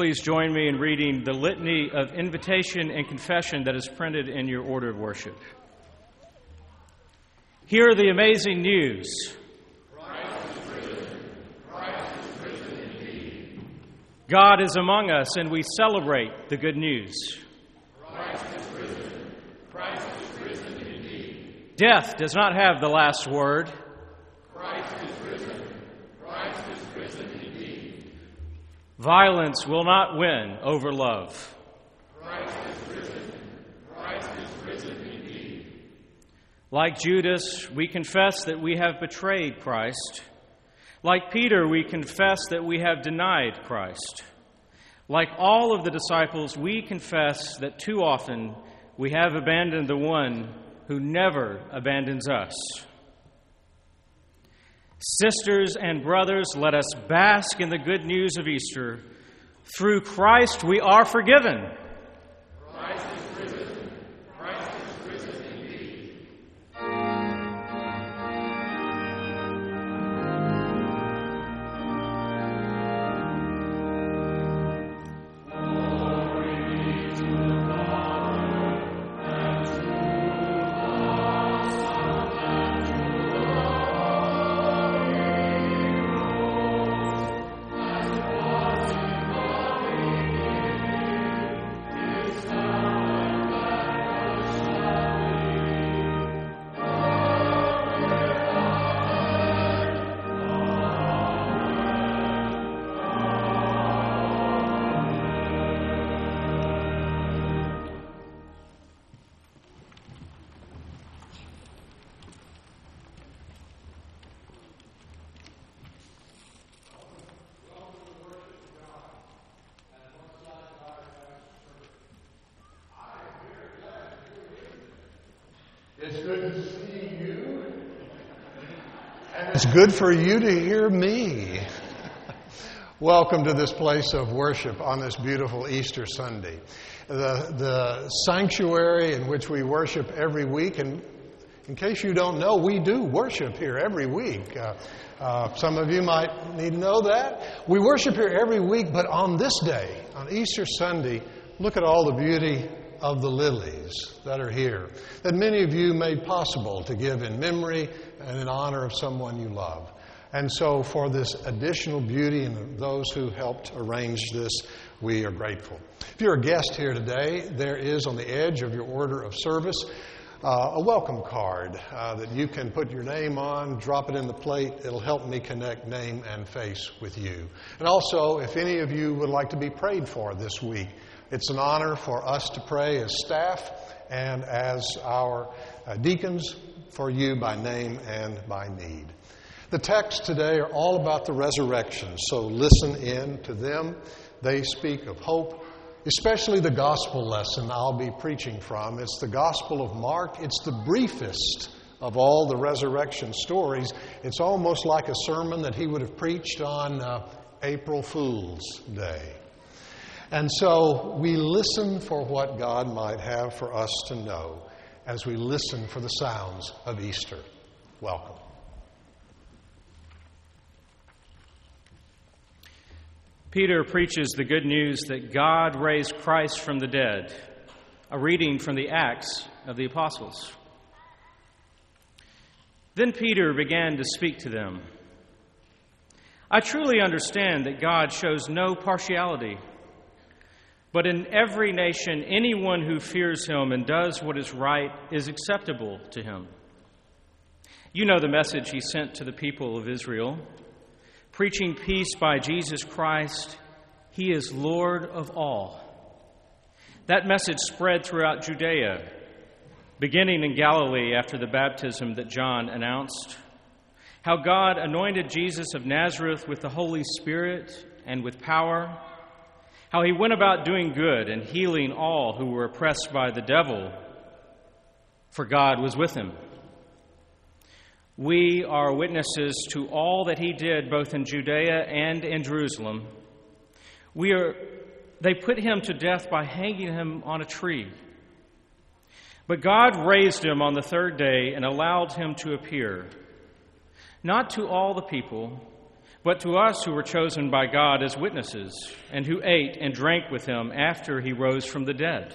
Please join me in reading the litany of invitation and confession that is printed in your order of worship. Hear the amazing news. God is among us, and we celebrate the good news. Death does not have the last word. Violence will not win over love. Like Judas, we confess that we have betrayed Christ. Like Peter, we confess that we have denied Christ. Like all of the disciples, we confess that too often we have abandoned the one who never abandons us. Sisters and brothers, let us bask in the good news of Easter. Through Christ, we are forgiven. Good to see you. And it's good for you to hear me. Welcome to this place of worship on this beautiful Easter Sunday. The, the sanctuary in which we worship every week, and in case you don't know, we do worship here every week. Uh, uh, some of you might need to know that. We worship here every week, but on this day, on Easter Sunday, look at all the beauty of the lilies that are here, that many of you made possible to give in memory and in honor of someone you love. And so, for this additional beauty and those who helped arrange this, we are grateful. If you're a guest here today, there is on the edge of your order of service uh, a welcome card uh, that you can put your name on, drop it in the plate. It'll help me connect name and face with you. And also, if any of you would like to be prayed for this week, it's an honor for us to pray as staff and as our uh, deacons for you by name and by need. The texts today are all about the resurrection, so listen in to them. They speak of hope, especially the gospel lesson I'll be preaching from. It's the Gospel of Mark, it's the briefest of all the resurrection stories. It's almost like a sermon that he would have preached on uh, April Fool's Day. And so we listen for what God might have for us to know as we listen for the sounds of Easter. Welcome. Peter preaches the good news that God raised Christ from the dead, a reading from the Acts of the Apostles. Then Peter began to speak to them. I truly understand that God shows no partiality, but in every nation, anyone who fears him and does what is right is acceptable to him. You know the message he sent to the people of Israel preaching peace by Jesus Christ. He is Lord of all. That message spread throughout Judea, beginning in Galilee after the baptism that John announced. How God anointed Jesus of Nazareth with the Holy Spirit and with power. How he went about doing good and healing all who were oppressed by the devil, for God was with him. We are witnesses to all that he did both in Judea and in Jerusalem. We are, they put him to death by hanging him on a tree. But God raised him on the third day and allowed him to appear, not to all the people, but to us who were chosen by God as witnesses, and who ate and drank with him after he rose from the dead.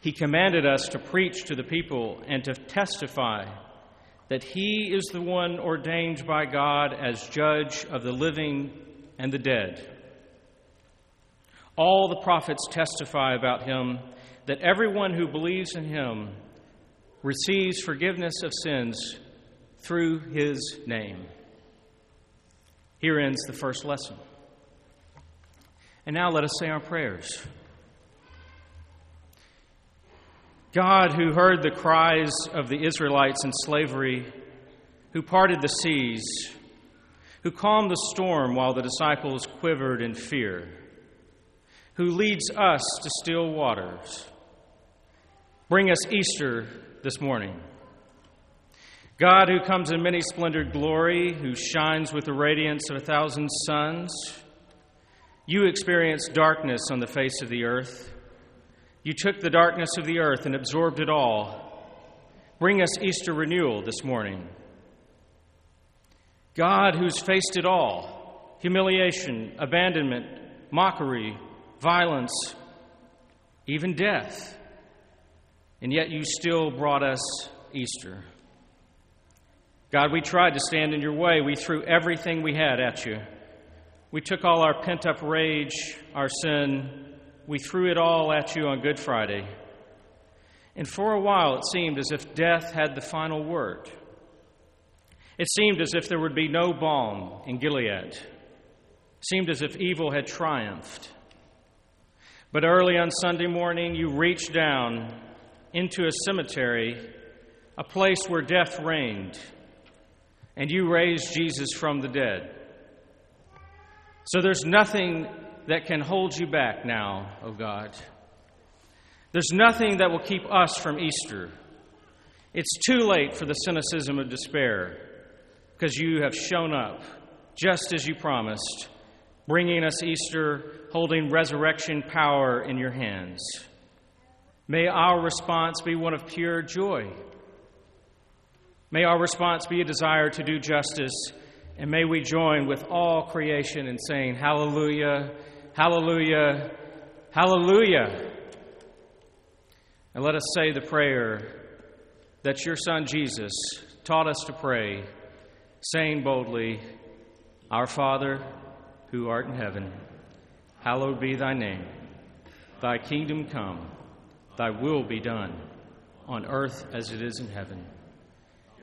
He commanded us to preach to the people and to testify that he is the one ordained by God as judge of the living and the dead. All the prophets testify about him that everyone who believes in him receives forgiveness of sins through his name. Here ends the first lesson. And now let us say our prayers. God, who heard the cries of the Israelites in slavery, who parted the seas, who calmed the storm while the disciples quivered in fear, who leads us to still waters, bring us Easter this morning. God, who comes in many splendored glory, who shines with the radiance of a thousand suns, you experienced darkness on the face of the earth. You took the darkness of the earth and absorbed it all. Bring us Easter renewal this morning. God, who's faced it all humiliation, abandonment, mockery, violence, even death, and yet you still brought us Easter. God, we tried to stand in your way. We threw everything we had at you. We took all our pent up rage, our sin, we threw it all at you on Good Friday. And for a while, it seemed as if death had the final word. It seemed as if there would be no balm in Gilead. It seemed as if evil had triumphed. But early on Sunday morning, you reached down into a cemetery, a place where death reigned and you raised Jesus from the dead. So there's nothing that can hold you back now, O oh God. There's nothing that will keep us from Easter. It's too late for the cynicism of despair because you have shown up just as you promised, bringing us Easter, holding resurrection power in your hands. May our response be one of pure joy May our response be a desire to do justice, and may we join with all creation in saying, Hallelujah, Hallelujah, Hallelujah. And let us say the prayer that your Son Jesus taught us to pray, saying boldly, Our Father, who art in heaven, hallowed be thy name. Thy kingdom come, thy will be done, on earth as it is in heaven.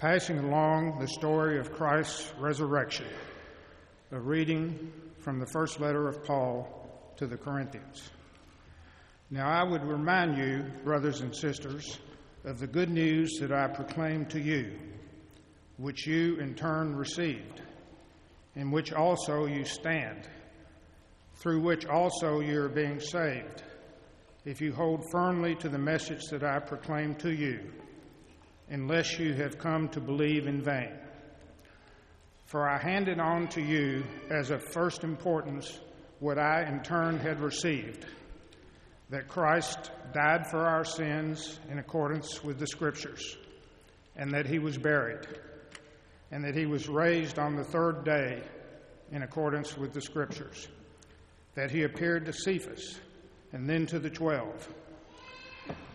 Passing along the story of Christ's resurrection, a reading from the first letter of Paul to the Corinthians. Now, I would remind you, brothers and sisters, of the good news that I proclaimed to you, which you in turn received, in which also you stand, through which also you are being saved, if you hold firmly to the message that I proclaimed to you unless you have come to believe in vain. For I handed on to you as of first importance what I in turn had received that Christ died for our sins in accordance with the Scriptures, and that he was buried, and that he was raised on the third day in accordance with the Scriptures, that he appeared to Cephas, and then to the twelve.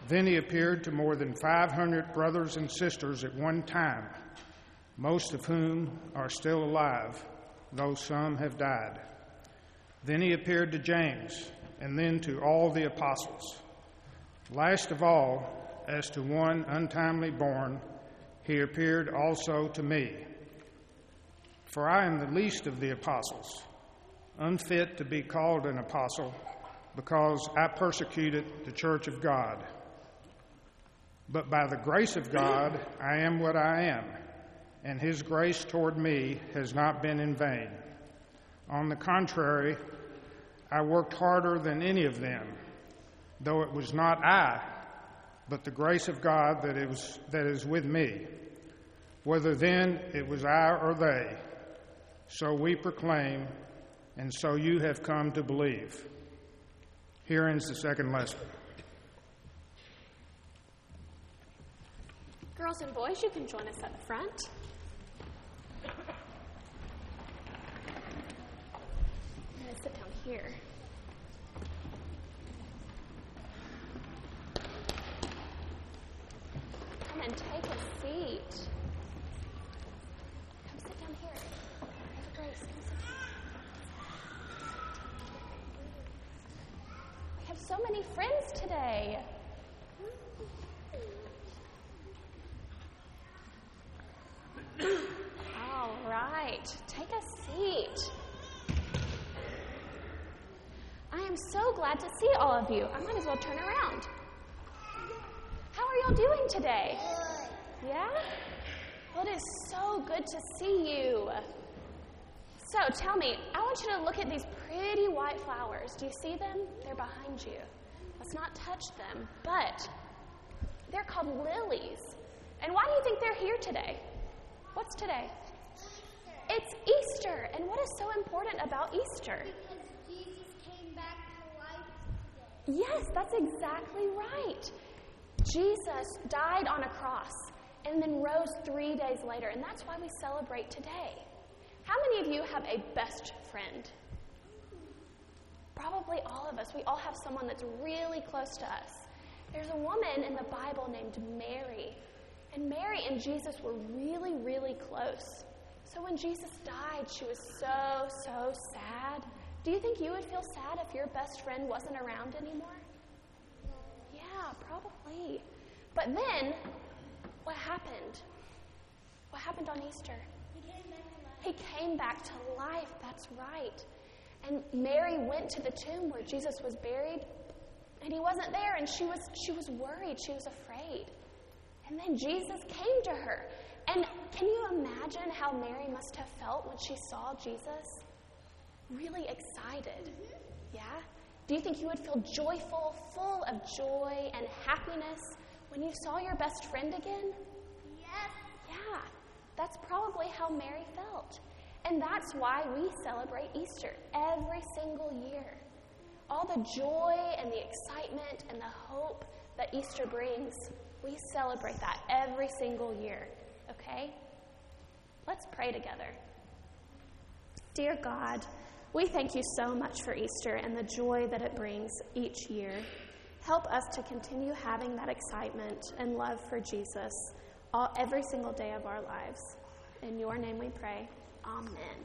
Then he appeared to more than 500 brothers and sisters at one time, most of whom are still alive, though some have died. Then he appeared to James, and then to all the apostles. Last of all, as to one untimely born, he appeared also to me. For I am the least of the apostles, unfit to be called an apostle because I persecuted the church of God. But by the grace of God, I am what I am, and His grace toward me has not been in vain. On the contrary, I worked harder than any of them, though it was not I, but the grace of God that is, that is with me. Whether then it was I or they, so we proclaim, and so you have come to believe. Here ends the second lesson. Girls and boys, you can join us up front. I'm going to sit down here. Come and take a seat. Come sit down here. Grace, come sit down. We have so many friends today. All right, take a seat. I am so glad to see all of you. I might as well turn around. How are y'all doing today? Yeah? Well, it is so good to see you. So tell me, I want you to look at these pretty white flowers. Do you see them? They're behind you. Let's not touch them, but they're called lilies. And why do you think they're here today? What's today? It's Easter. And what is so important about Easter? Because Jesus came back to life today. Yes, that's exactly right. Jesus died on a cross and then rose three days later, and that's why we celebrate today. How many of you have a best friend? Probably all of us. We all have someone that's really close to us. There's a woman in the Bible named Mary, and Mary and Jesus were really, really close. So when Jesus died, she was so, so sad. Do you think you would feel sad if your best friend wasn't around anymore? Yeah, probably. But then, what happened? What happened on Easter? He came back to life. Came back to life, that's right. And Mary went to the tomb where Jesus was buried, and he wasn't there, and she was, she was worried, she was afraid. And then Jesus came to her. And can you imagine how Mary must have felt when she saw Jesus? Really excited. Mm-hmm. Yeah? Do you think you would feel joyful, full of joy and happiness when you saw your best friend again? Yes. That's probably how Mary felt. And that's why we celebrate Easter every single year. All the joy and the excitement and the hope that Easter brings, we celebrate that every single year. Okay? Let's pray together. Dear God, we thank you so much for Easter and the joy that it brings each year. Help us to continue having that excitement and love for Jesus all, every single day of our lives. In your name we pray. Amen.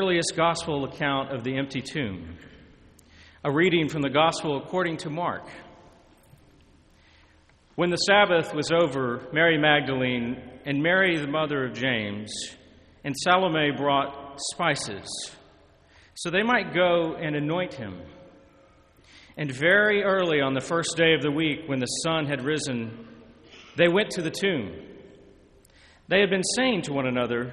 Earliest gospel account of the empty tomb. A reading from the gospel according to Mark. When the Sabbath was over, Mary Magdalene and Mary, the mother of James, and Salome brought spices so they might go and anoint him. And very early on the first day of the week, when the sun had risen, they went to the tomb. They had been saying to one another,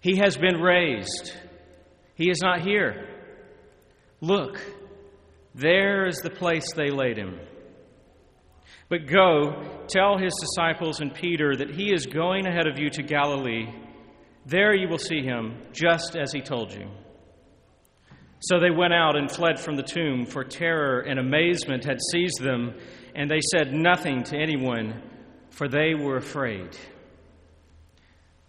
He has been raised. He is not here. Look, there is the place they laid him. But go, tell his disciples and Peter that he is going ahead of you to Galilee. There you will see him, just as he told you. So they went out and fled from the tomb, for terror and amazement had seized them, and they said nothing to anyone, for they were afraid.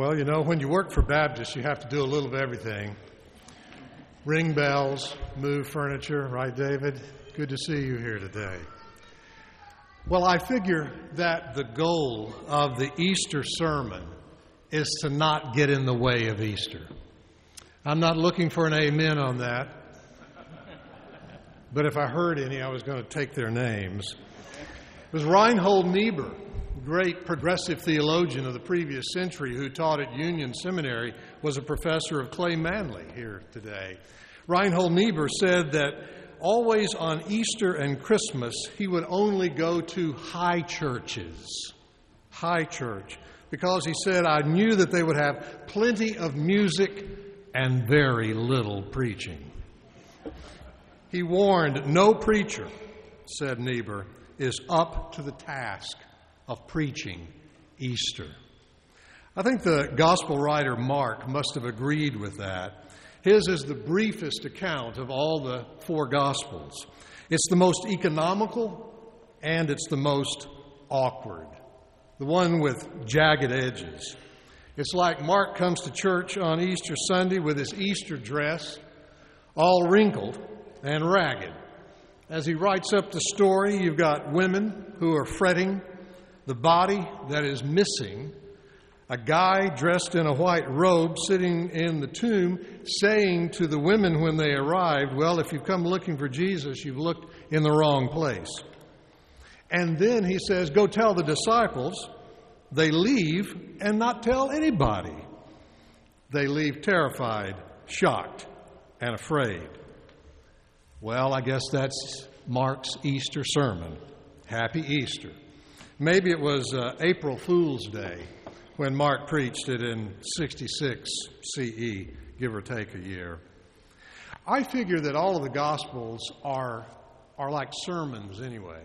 Well, you know, when you work for Baptists, you have to do a little of everything ring bells, move furniture, right, David? Good to see you here today. Well, I figure that the goal of the Easter sermon is to not get in the way of Easter. I'm not looking for an amen on that, but if I heard any, I was going to take their names. It was Reinhold Niebuhr great progressive theologian of the previous century who taught at Union Seminary, was a professor of Clay Manley here today. Reinhold Niebuhr said that always on Easter and Christmas, he would only go to high churches. High church. Because he said, I knew that they would have plenty of music and very little preaching. He warned, No preacher, said Niebuhr, is up to the task of preaching Easter. I think the gospel writer Mark must have agreed with that. His is the briefest account of all the four gospels. It's the most economical and it's the most awkward, the one with jagged edges. It's like Mark comes to church on Easter Sunday with his Easter dress all wrinkled and ragged. As he writes up the story, you've got women who are fretting the body that is missing, a guy dressed in a white robe sitting in the tomb saying to the women when they arrived, Well, if you've come looking for Jesus, you've looked in the wrong place. And then he says, Go tell the disciples. They leave and not tell anybody. They leave terrified, shocked, and afraid. Well, I guess that's Mark's Easter sermon. Happy Easter. Maybe it was uh, April Fool's Day when Mark preached it in 66 CE, give or take a year. I figure that all of the Gospels are, are like sermons anyway.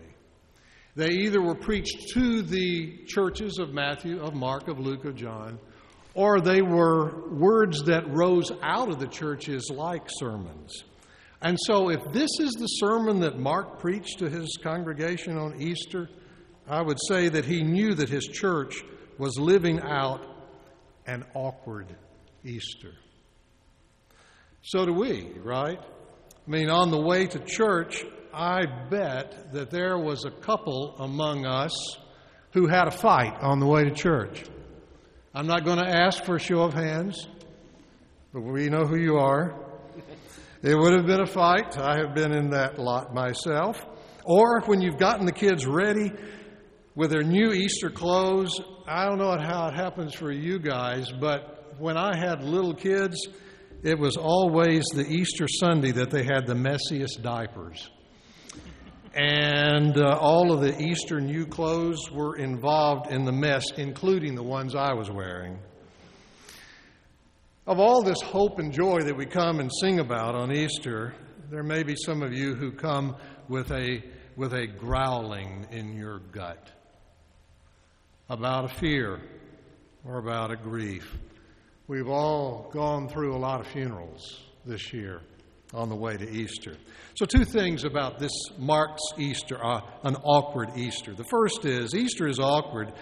They either were preached to the churches of Matthew, of Mark, of Luke, of John, or they were words that rose out of the churches like sermons. And so, if this is the sermon that Mark preached to his congregation on Easter, I would say that he knew that his church was living out an awkward Easter. So do we, right? I mean, on the way to church, I bet that there was a couple among us who had a fight on the way to church. I'm not going to ask for a show of hands, but we know who you are. It would have been a fight. I have been in that lot myself. Or when you've gotten the kids ready with their new Easter clothes. I don't know how it happens for you guys, but when I had little kids, it was always the Easter Sunday that they had the messiest diapers. And uh, all of the Easter new clothes were involved in the mess, including the ones I was wearing. Of all this hope and joy that we come and sing about on Easter, there may be some of you who come with a, with a growling in your gut about a fear or about a grief. We've all gone through a lot of funerals this year on the way to Easter. So, two things about this Mark's Easter, uh, an awkward Easter. The first is Easter is awkward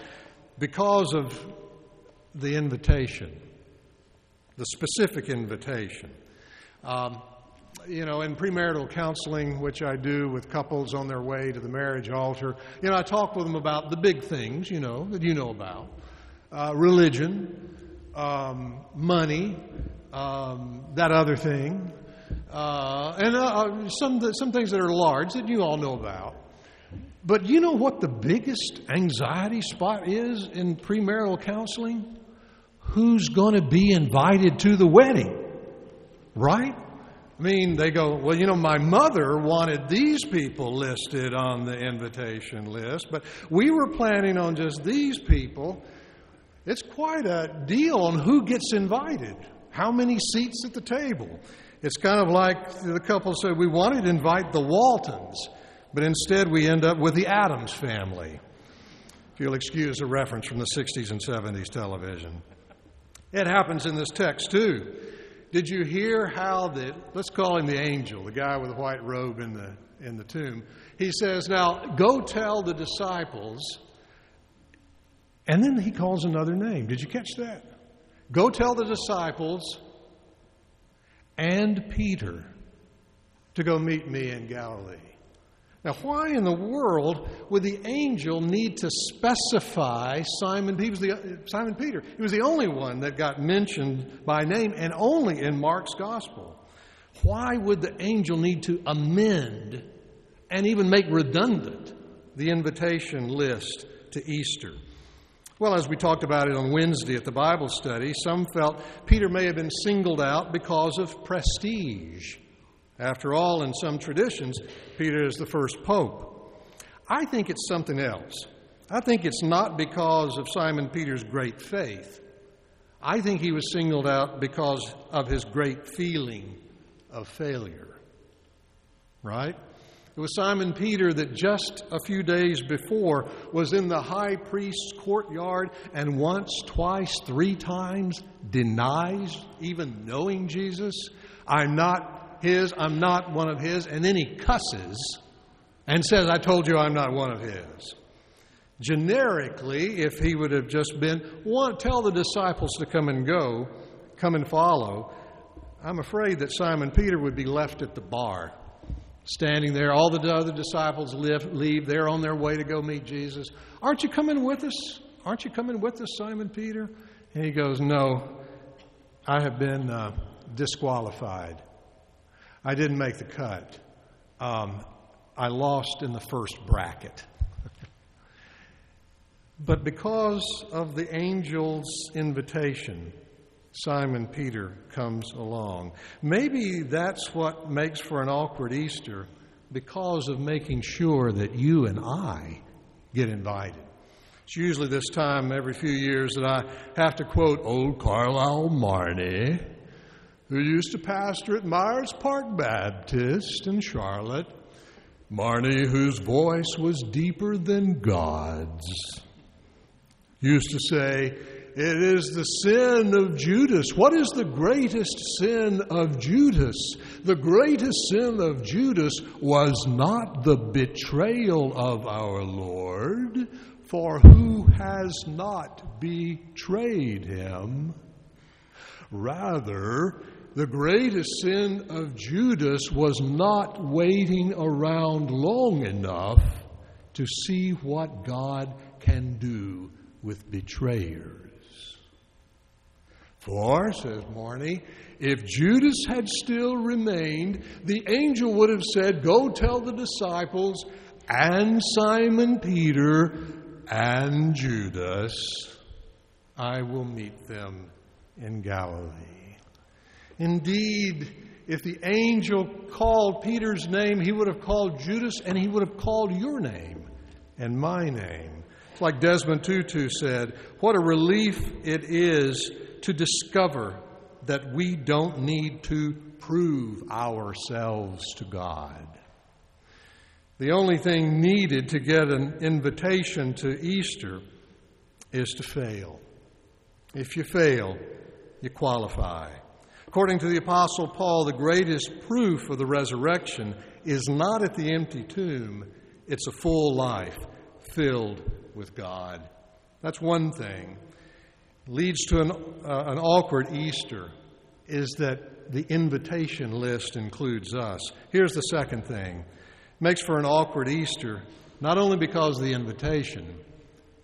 because of the invitation, the specific invitation. Um, you know, in premarital counseling, which I do with couples on their way to the marriage altar, you know, I talk with them about the big things, you know, that you know about uh, religion, um, money, um, that other thing, uh, and uh, some, some things that are large that you all know about. But you know what the biggest anxiety spot is in premarital counseling? Who's going to be invited to the wedding? Right? I mean, they go, well, you know, my mother wanted these people listed on the invitation list, but we were planning on just these people. It's quite a deal on who gets invited, how many seats at the table. It's kind of like the couple said, we wanted to invite the Waltons, but instead we end up with the Addams family. If you'll excuse a reference from the 60s and 70s television. It happens in this text too. Did you hear how the, let's call him the angel, the guy with the white robe in the, in the tomb? He says, Now go tell the disciples, and then he calls another name. Did you catch that? Go tell the disciples and Peter to go meet me in Galilee. Now, why in the world would the angel need to specify Simon? He was the, Simon Peter. He was the only one that got mentioned by name and only in Mark's gospel. Why would the angel need to amend and even make redundant the invitation list to Easter? Well, as we talked about it on Wednesday at the Bible study, some felt Peter may have been singled out because of prestige. After all, in some traditions, Peter is the first pope. I think it's something else. I think it's not because of Simon Peter's great faith. I think he was singled out because of his great feeling of failure. Right? It was Simon Peter that just a few days before was in the high priest's courtyard and once, twice, three times denies even knowing Jesus. I'm not his, I'm not one of his, and then he cusses and says, I told you I'm not one of his. Generically, if he would have just been, want, tell the disciples to come and go, come and follow, I'm afraid that Simon Peter would be left at the bar, standing there. All the other disciples live, leave. They're on their way to go meet Jesus. Aren't you coming with us? Aren't you coming with us, Simon Peter? And he goes, No, I have been uh, disqualified. I didn't make the cut. Um, I lost in the first bracket. but because of the angel's invitation, Simon Peter comes along. Maybe that's what makes for an awkward Easter because of making sure that you and I get invited. It's usually this time every few years that I have to quote old Carlyle Marney who used to pastor at Myers Park Baptist in Charlotte. Marney, whose voice was deeper than God's, used to say, It is the sin of Judas. What is the greatest sin of Judas? The greatest sin of Judas was not the betrayal of our Lord, for who has not betrayed him? Rather, the greatest sin of Judas was not waiting around long enough to see what God can do with betrayers. For, says Marney, if Judas had still remained, the angel would have said, Go tell the disciples and Simon Peter and Judas, I will meet them in Galilee. Indeed, if the angel called Peter's name, he would have called Judas and he would have called your name and my name. It's like Desmond Tutu said, what a relief it is to discover that we don't need to prove ourselves to God. The only thing needed to get an invitation to Easter is to fail. If you fail, you qualify. According to the Apostle Paul, the greatest proof of the resurrection is not at the empty tomb, it's a full life filled with God. That's one thing. Leads to an, uh, an awkward Easter is that the invitation list includes us. Here's the second thing makes for an awkward Easter, not only because of the invitation,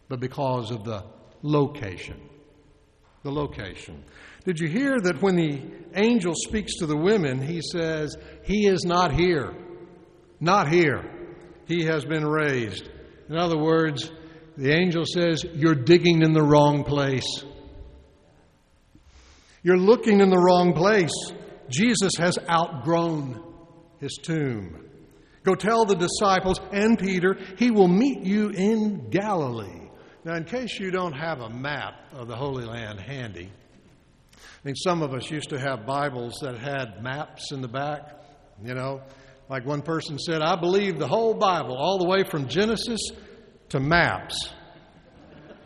but because of the location. The location. Did you hear that when the angel speaks to the women, he says, He is not here. Not here. He has been raised. In other words, the angel says, You're digging in the wrong place. You're looking in the wrong place. Jesus has outgrown his tomb. Go tell the disciples and Peter, he will meet you in Galilee. Now, in case you don't have a map of the Holy Land handy, I mean, some of us used to have Bibles that had maps in the back, you know. Like one person said, I believe the whole Bible, all the way from Genesis to maps.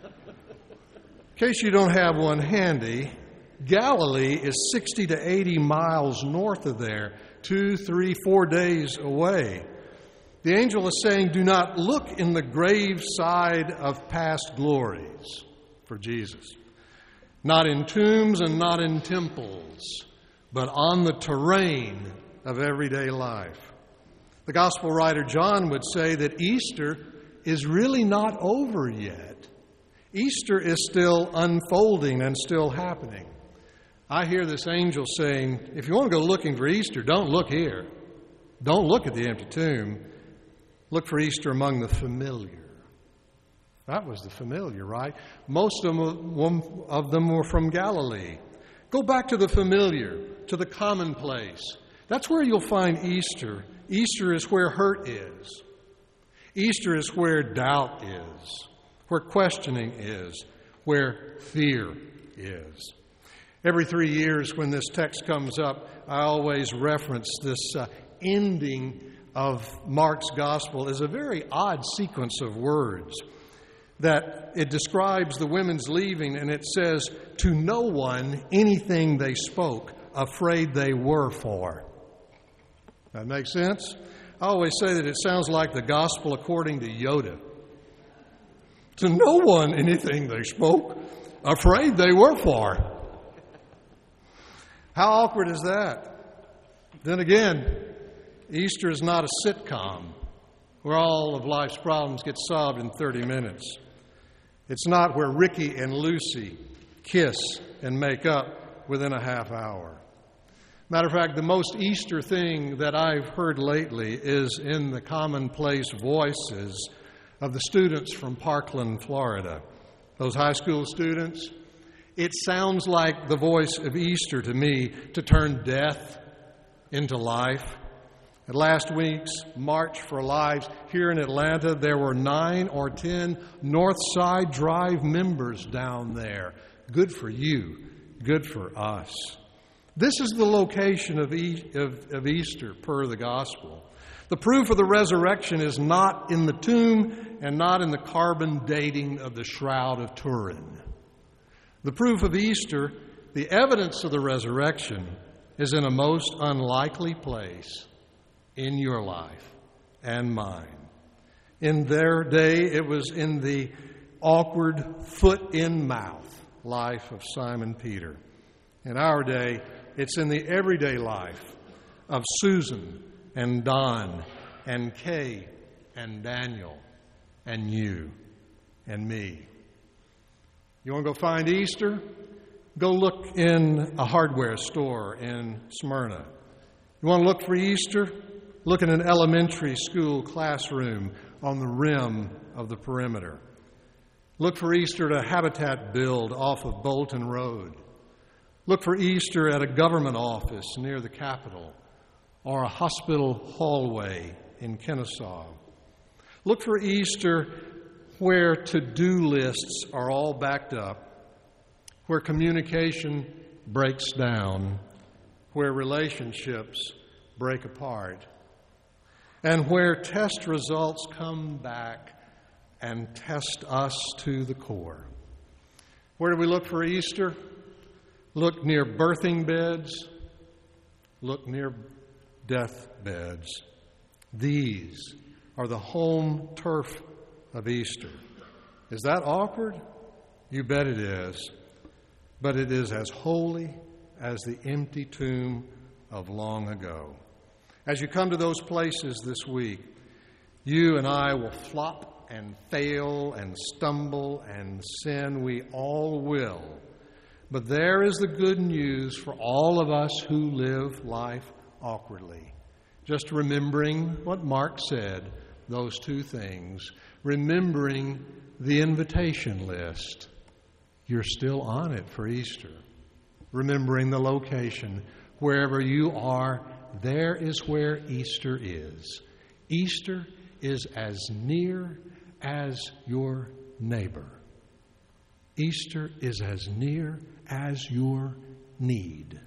In case you don't have one handy, Galilee is 60 to 80 miles north of there two, three, four days away. The angel is saying, Do not look in the grave side of past glories for Jesus. Not in tombs and not in temples, but on the terrain of everyday life. The gospel writer John would say that Easter is really not over yet. Easter is still unfolding and still happening. I hear this angel saying, if you want to go looking for Easter, don't look here. Don't look at the empty tomb. Look for Easter among the familiar. That was the familiar, right? Most of them were from Galilee. Go back to the familiar, to the commonplace. That's where you'll find Easter. Easter is where hurt is. Easter is where doubt is, where questioning is, where fear is. Every three years, when this text comes up, I always reference this uh, ending of Mark's gospel as a very odd sequence of words. That it describes the women's leaving, and it says, To no one anything they spoke, afraid they were for. That makes sense? I always say that it sounds like the gospel according to Yoda. To no one anything they spoke, afraid they were for. How awkward is that? Then again, Easter is not a sitcom where all of life's problems get solved in 30 minutes. It's not where Ricky and Lucy kiss and make up within a half hour. Matter of fact, the most Easter thing that I've heard lately is in the commonplace voices of the students from Parkland, Florida. Those high school students, it sounds like the voice of Easter to me to turn death into life. At last week's March for Lives here in Atlanta, there were nine or ten Northside Drive members down there. Good for you, good for us. This is the location of, e- of, of Easter per the gospel. The proof of the resurrection is not in the tomb and not in the carbon dating of the Shroud of Turin. The proof of Easter, the evidence of the resurrection, is in a most unlikely place in your life and mine. In their day, it was in the awkward foot in mouth life of Simon Peter. In our day, it's in the everyday life of Susan and Don and Kay and Daniel and you and me. You want to go find Easter? Go look in a hardware store in Smyrna. You want to look for Easter? Look in an elementary school classroom on the rim of the perimeter. Look for Easter at a habitat build off of Bolton Road. Look for Easter at a government office near the Capitol or a hospital hallway in Kennesaw. Look for Easter where to do lists are all backed up, where communication breaks down, where relationships break apart, and where test results come back and test us to the core. Where do we look for Easter? Look near birthing beds, look near death beds. These are the home turf of Easter. Is that awkward? You bet it is. But it is as holy as the empty tomb of long ago. As you come to those places this week, you and I will flop and fail and stumble and sin. We all will. But there is the good news for all of us who live life awkwardly. Just remembering what Mark said, those two things, remembering the invitation list. You're still on it for Easter. Remembering the location. Wherever you are, there is where Easter is. Easter is as near as your neighbor. Easter is as near as your need.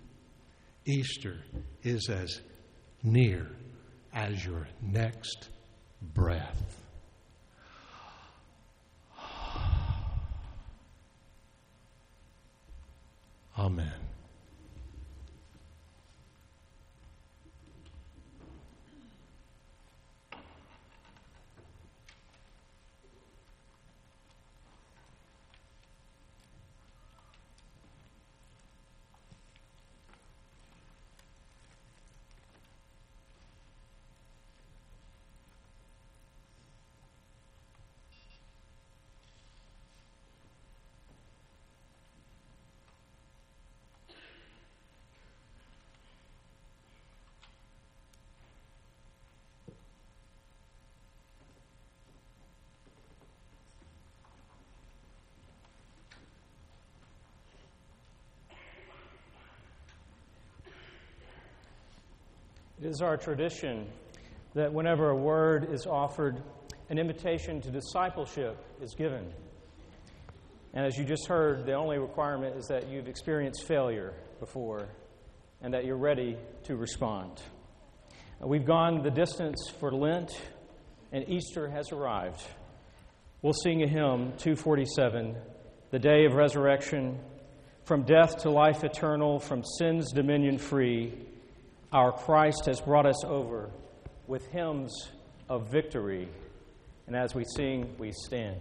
Easter is as near as your next breath. Amen. It is our tradition that whenever a word is offered, an invitation to discipleship is given. And as you just heard, the only requirement is that you've experienced failure before and that you're ready to respond. We've gone the distance for Lent, and Easter has arrived. We'll sing a hymn, 247, the day of resurrection, from death to life eternal, from sin's dominion free our Christ has brought us over with hymns of victory. And as we sing, we stand.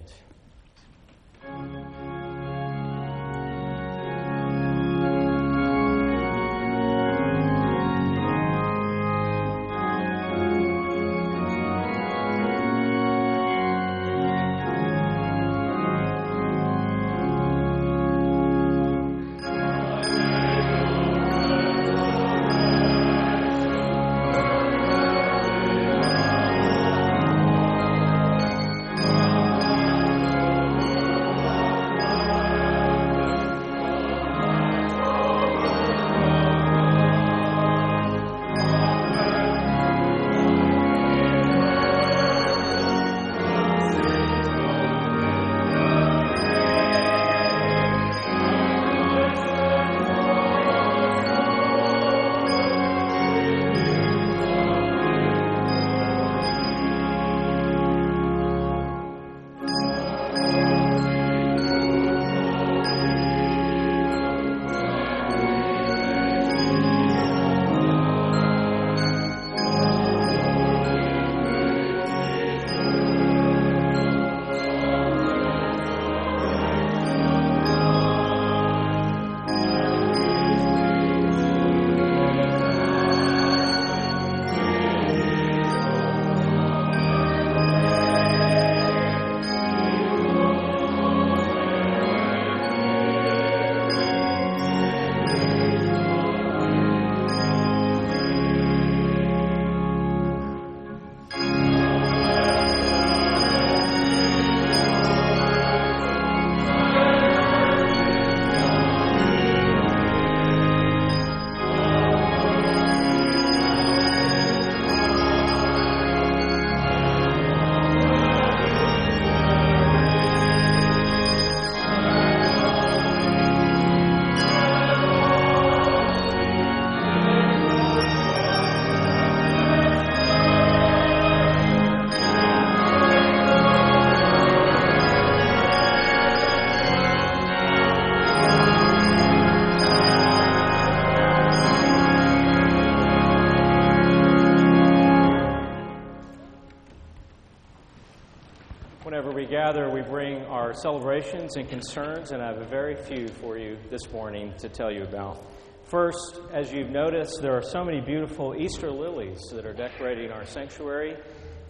Celebrations and concerns, and I have a very few for you this morning to tell you about. First, as you've noticed, there are so many beautiful Easter lilies that are decorating our sanctuary.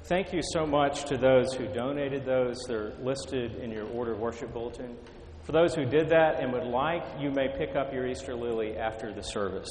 Thank you so much to those who donated those. They're listed in your order of worship bulletin. For those who did that and would like, you may pick up your Easter lily after the service.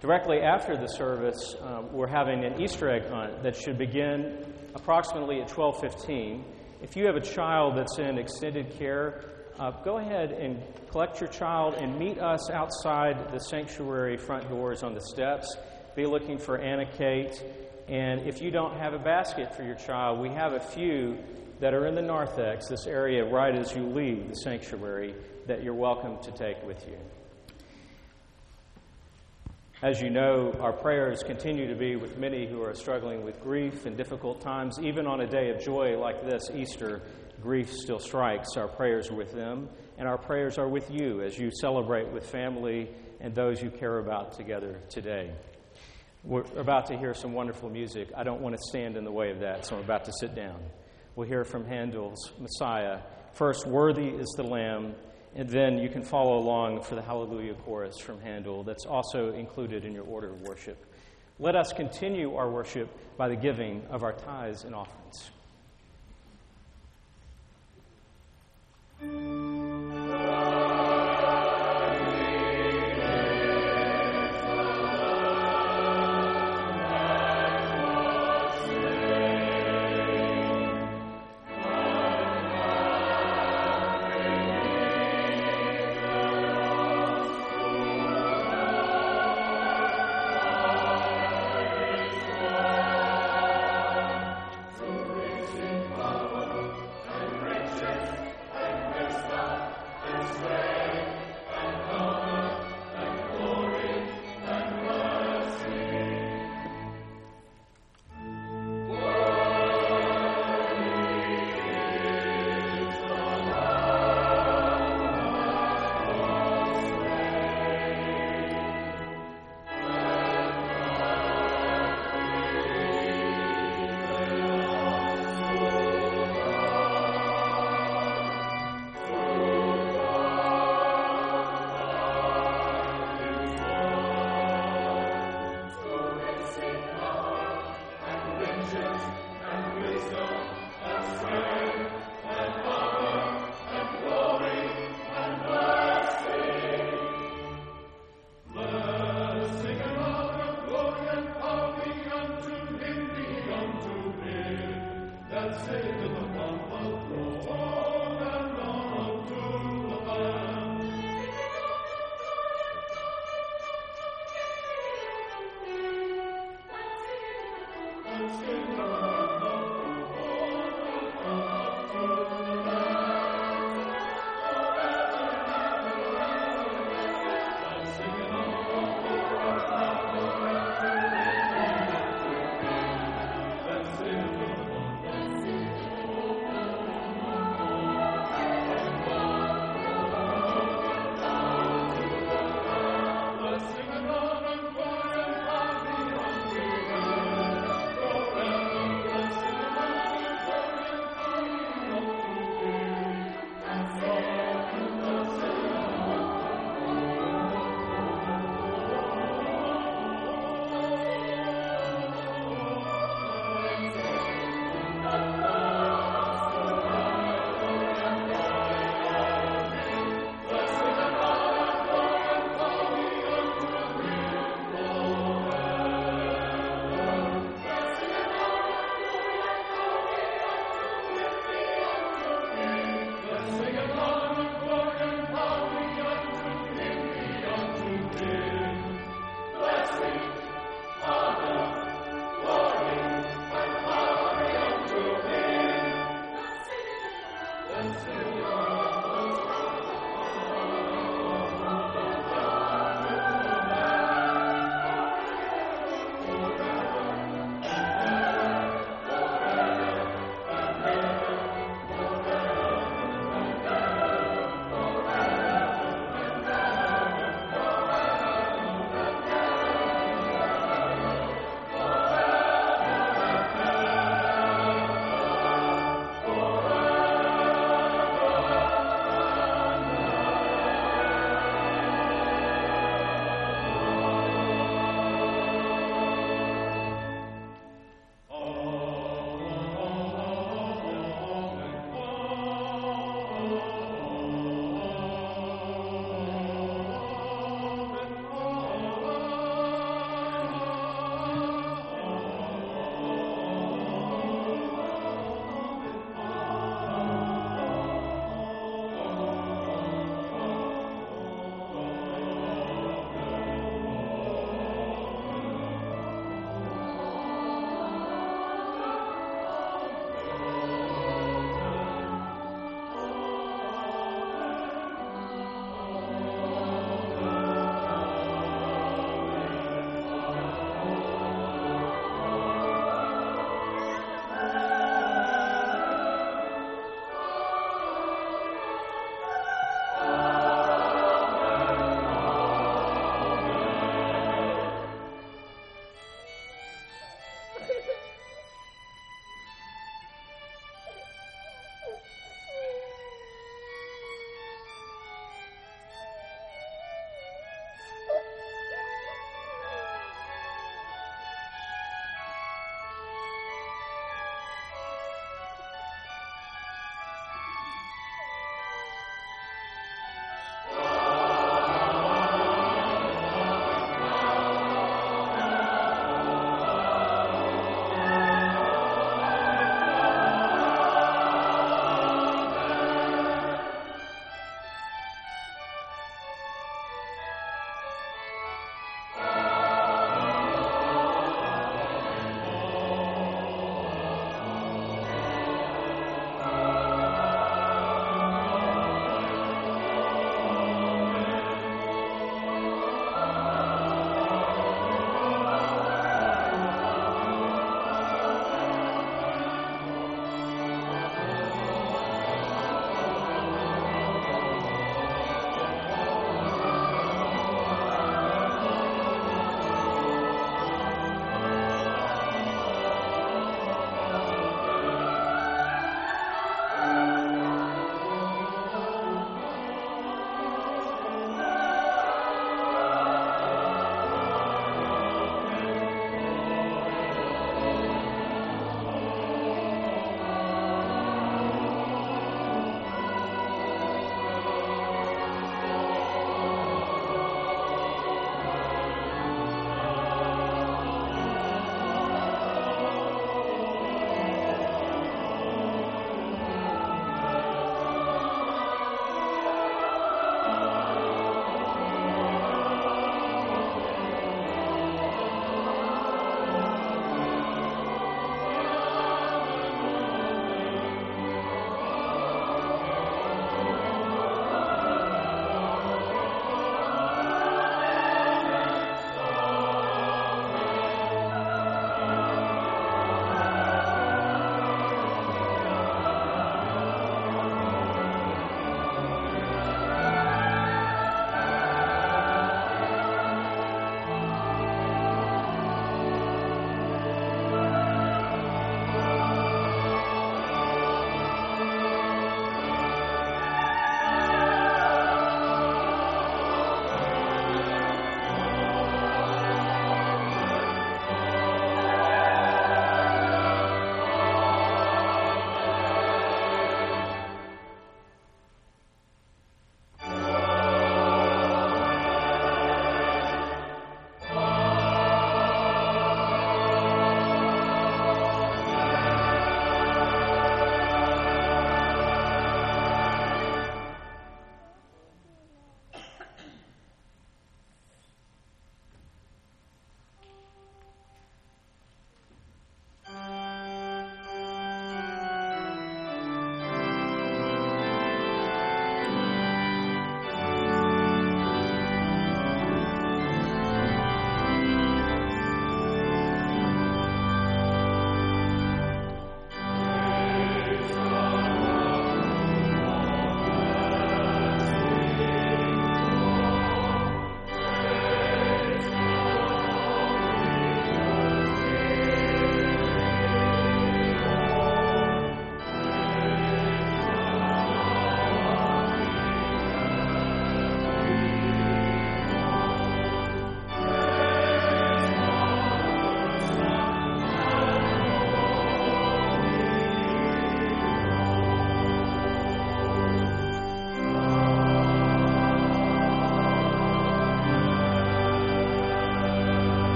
Directly after the service, um, we're having an Easter egg hunt that should begin approximately at 12:15. If you have a child that's in extended care, uh, go ahead and collect your child and meet us outside the sanctuary front doors on the steps. Be looking for Anna Kate and if you don't have a basket for your child, we have a few that are in the narthex, this area right as you leave the sanctuary, that you're welcome to take with you. As you know, our prayers continue to be with many who are struggling with grief and difficult times. Even on a day of joy like this, Easter, grief still strikes. Our prayers are with them, and our prayers are with you as you celebrate with family and those you care about together today. We're about to hear some wonderful music. I don't want to stand in the way of that, so I'm about to sit down. We'll hear from Handel's Messiah. First, Worthy is the Lamb, and then you can follow along for the Hallelujah chorus from Handel that's also included in your order of worship. Let us continue our worship by the giving of our tithes and offerings.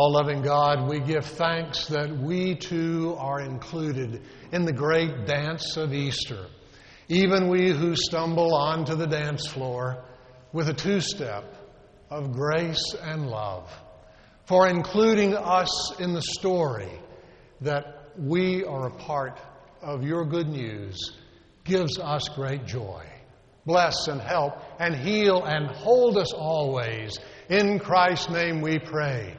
All loving God, we give thanks that we too are included in the great dance of Easter. Even we who stumble onto the dance floor with a two step of grace and love, for including us in the story that we are a part of your good news gives us great joy. Bless and help and heal and hold us always. In Christ's name we pray.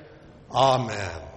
Amen.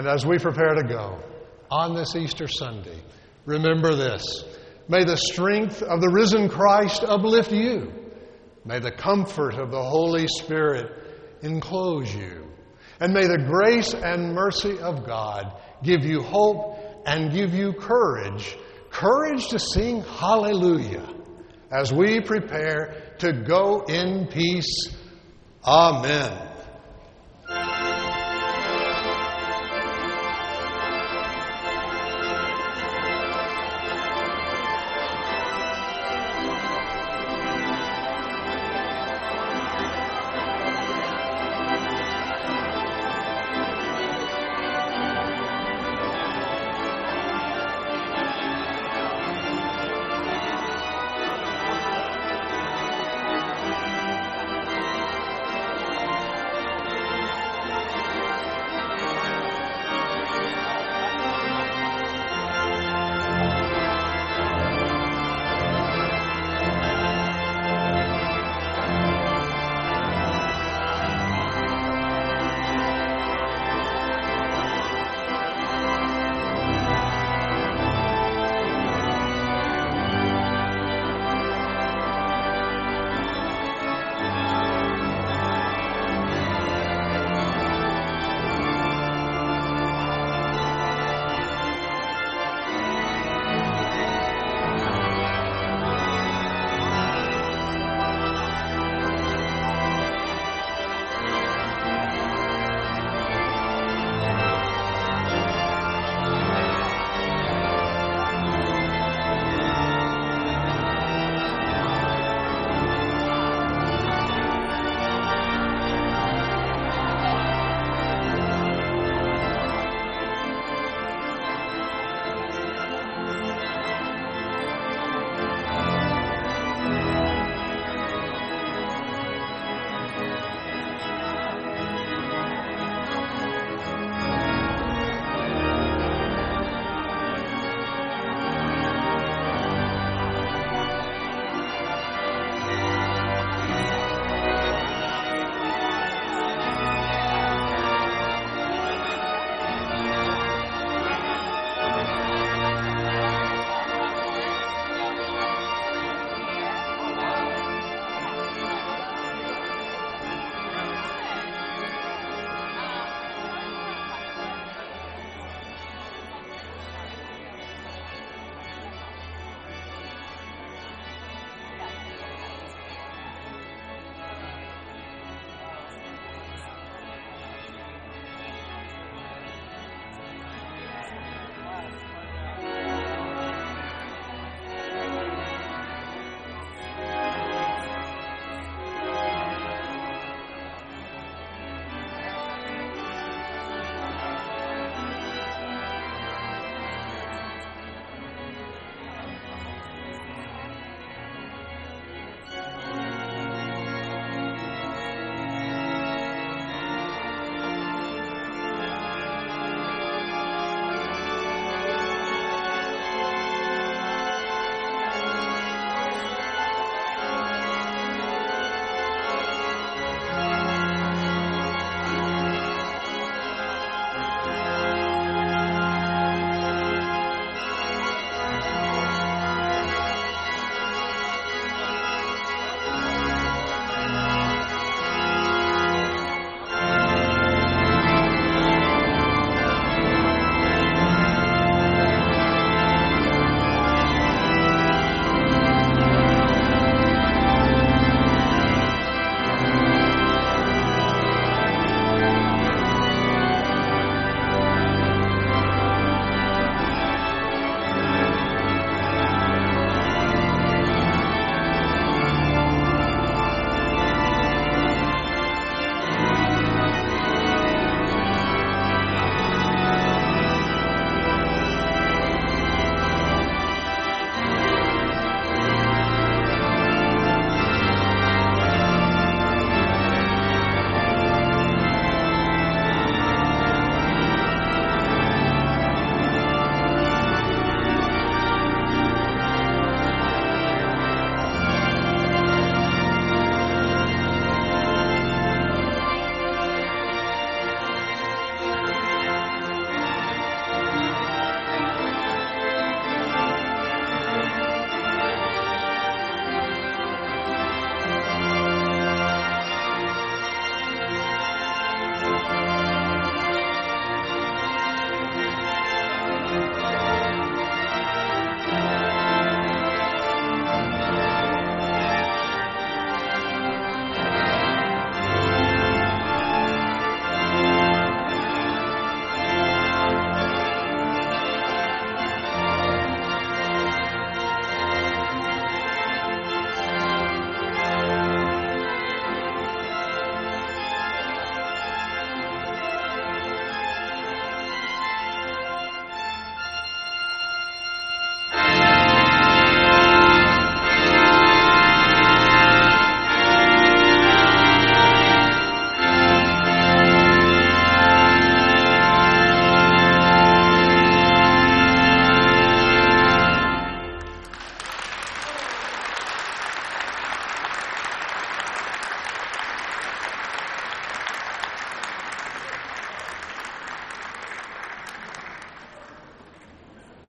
And as we prepare to go on this Easter Sunday, remember this. May the strength of the risen Christ uplift you. May the comfort of the Holy Spirit enclose you. And may the grace and mercy of God give you hope and give you courage courage to sing hallelujah as we prepare to go in peace. Amen.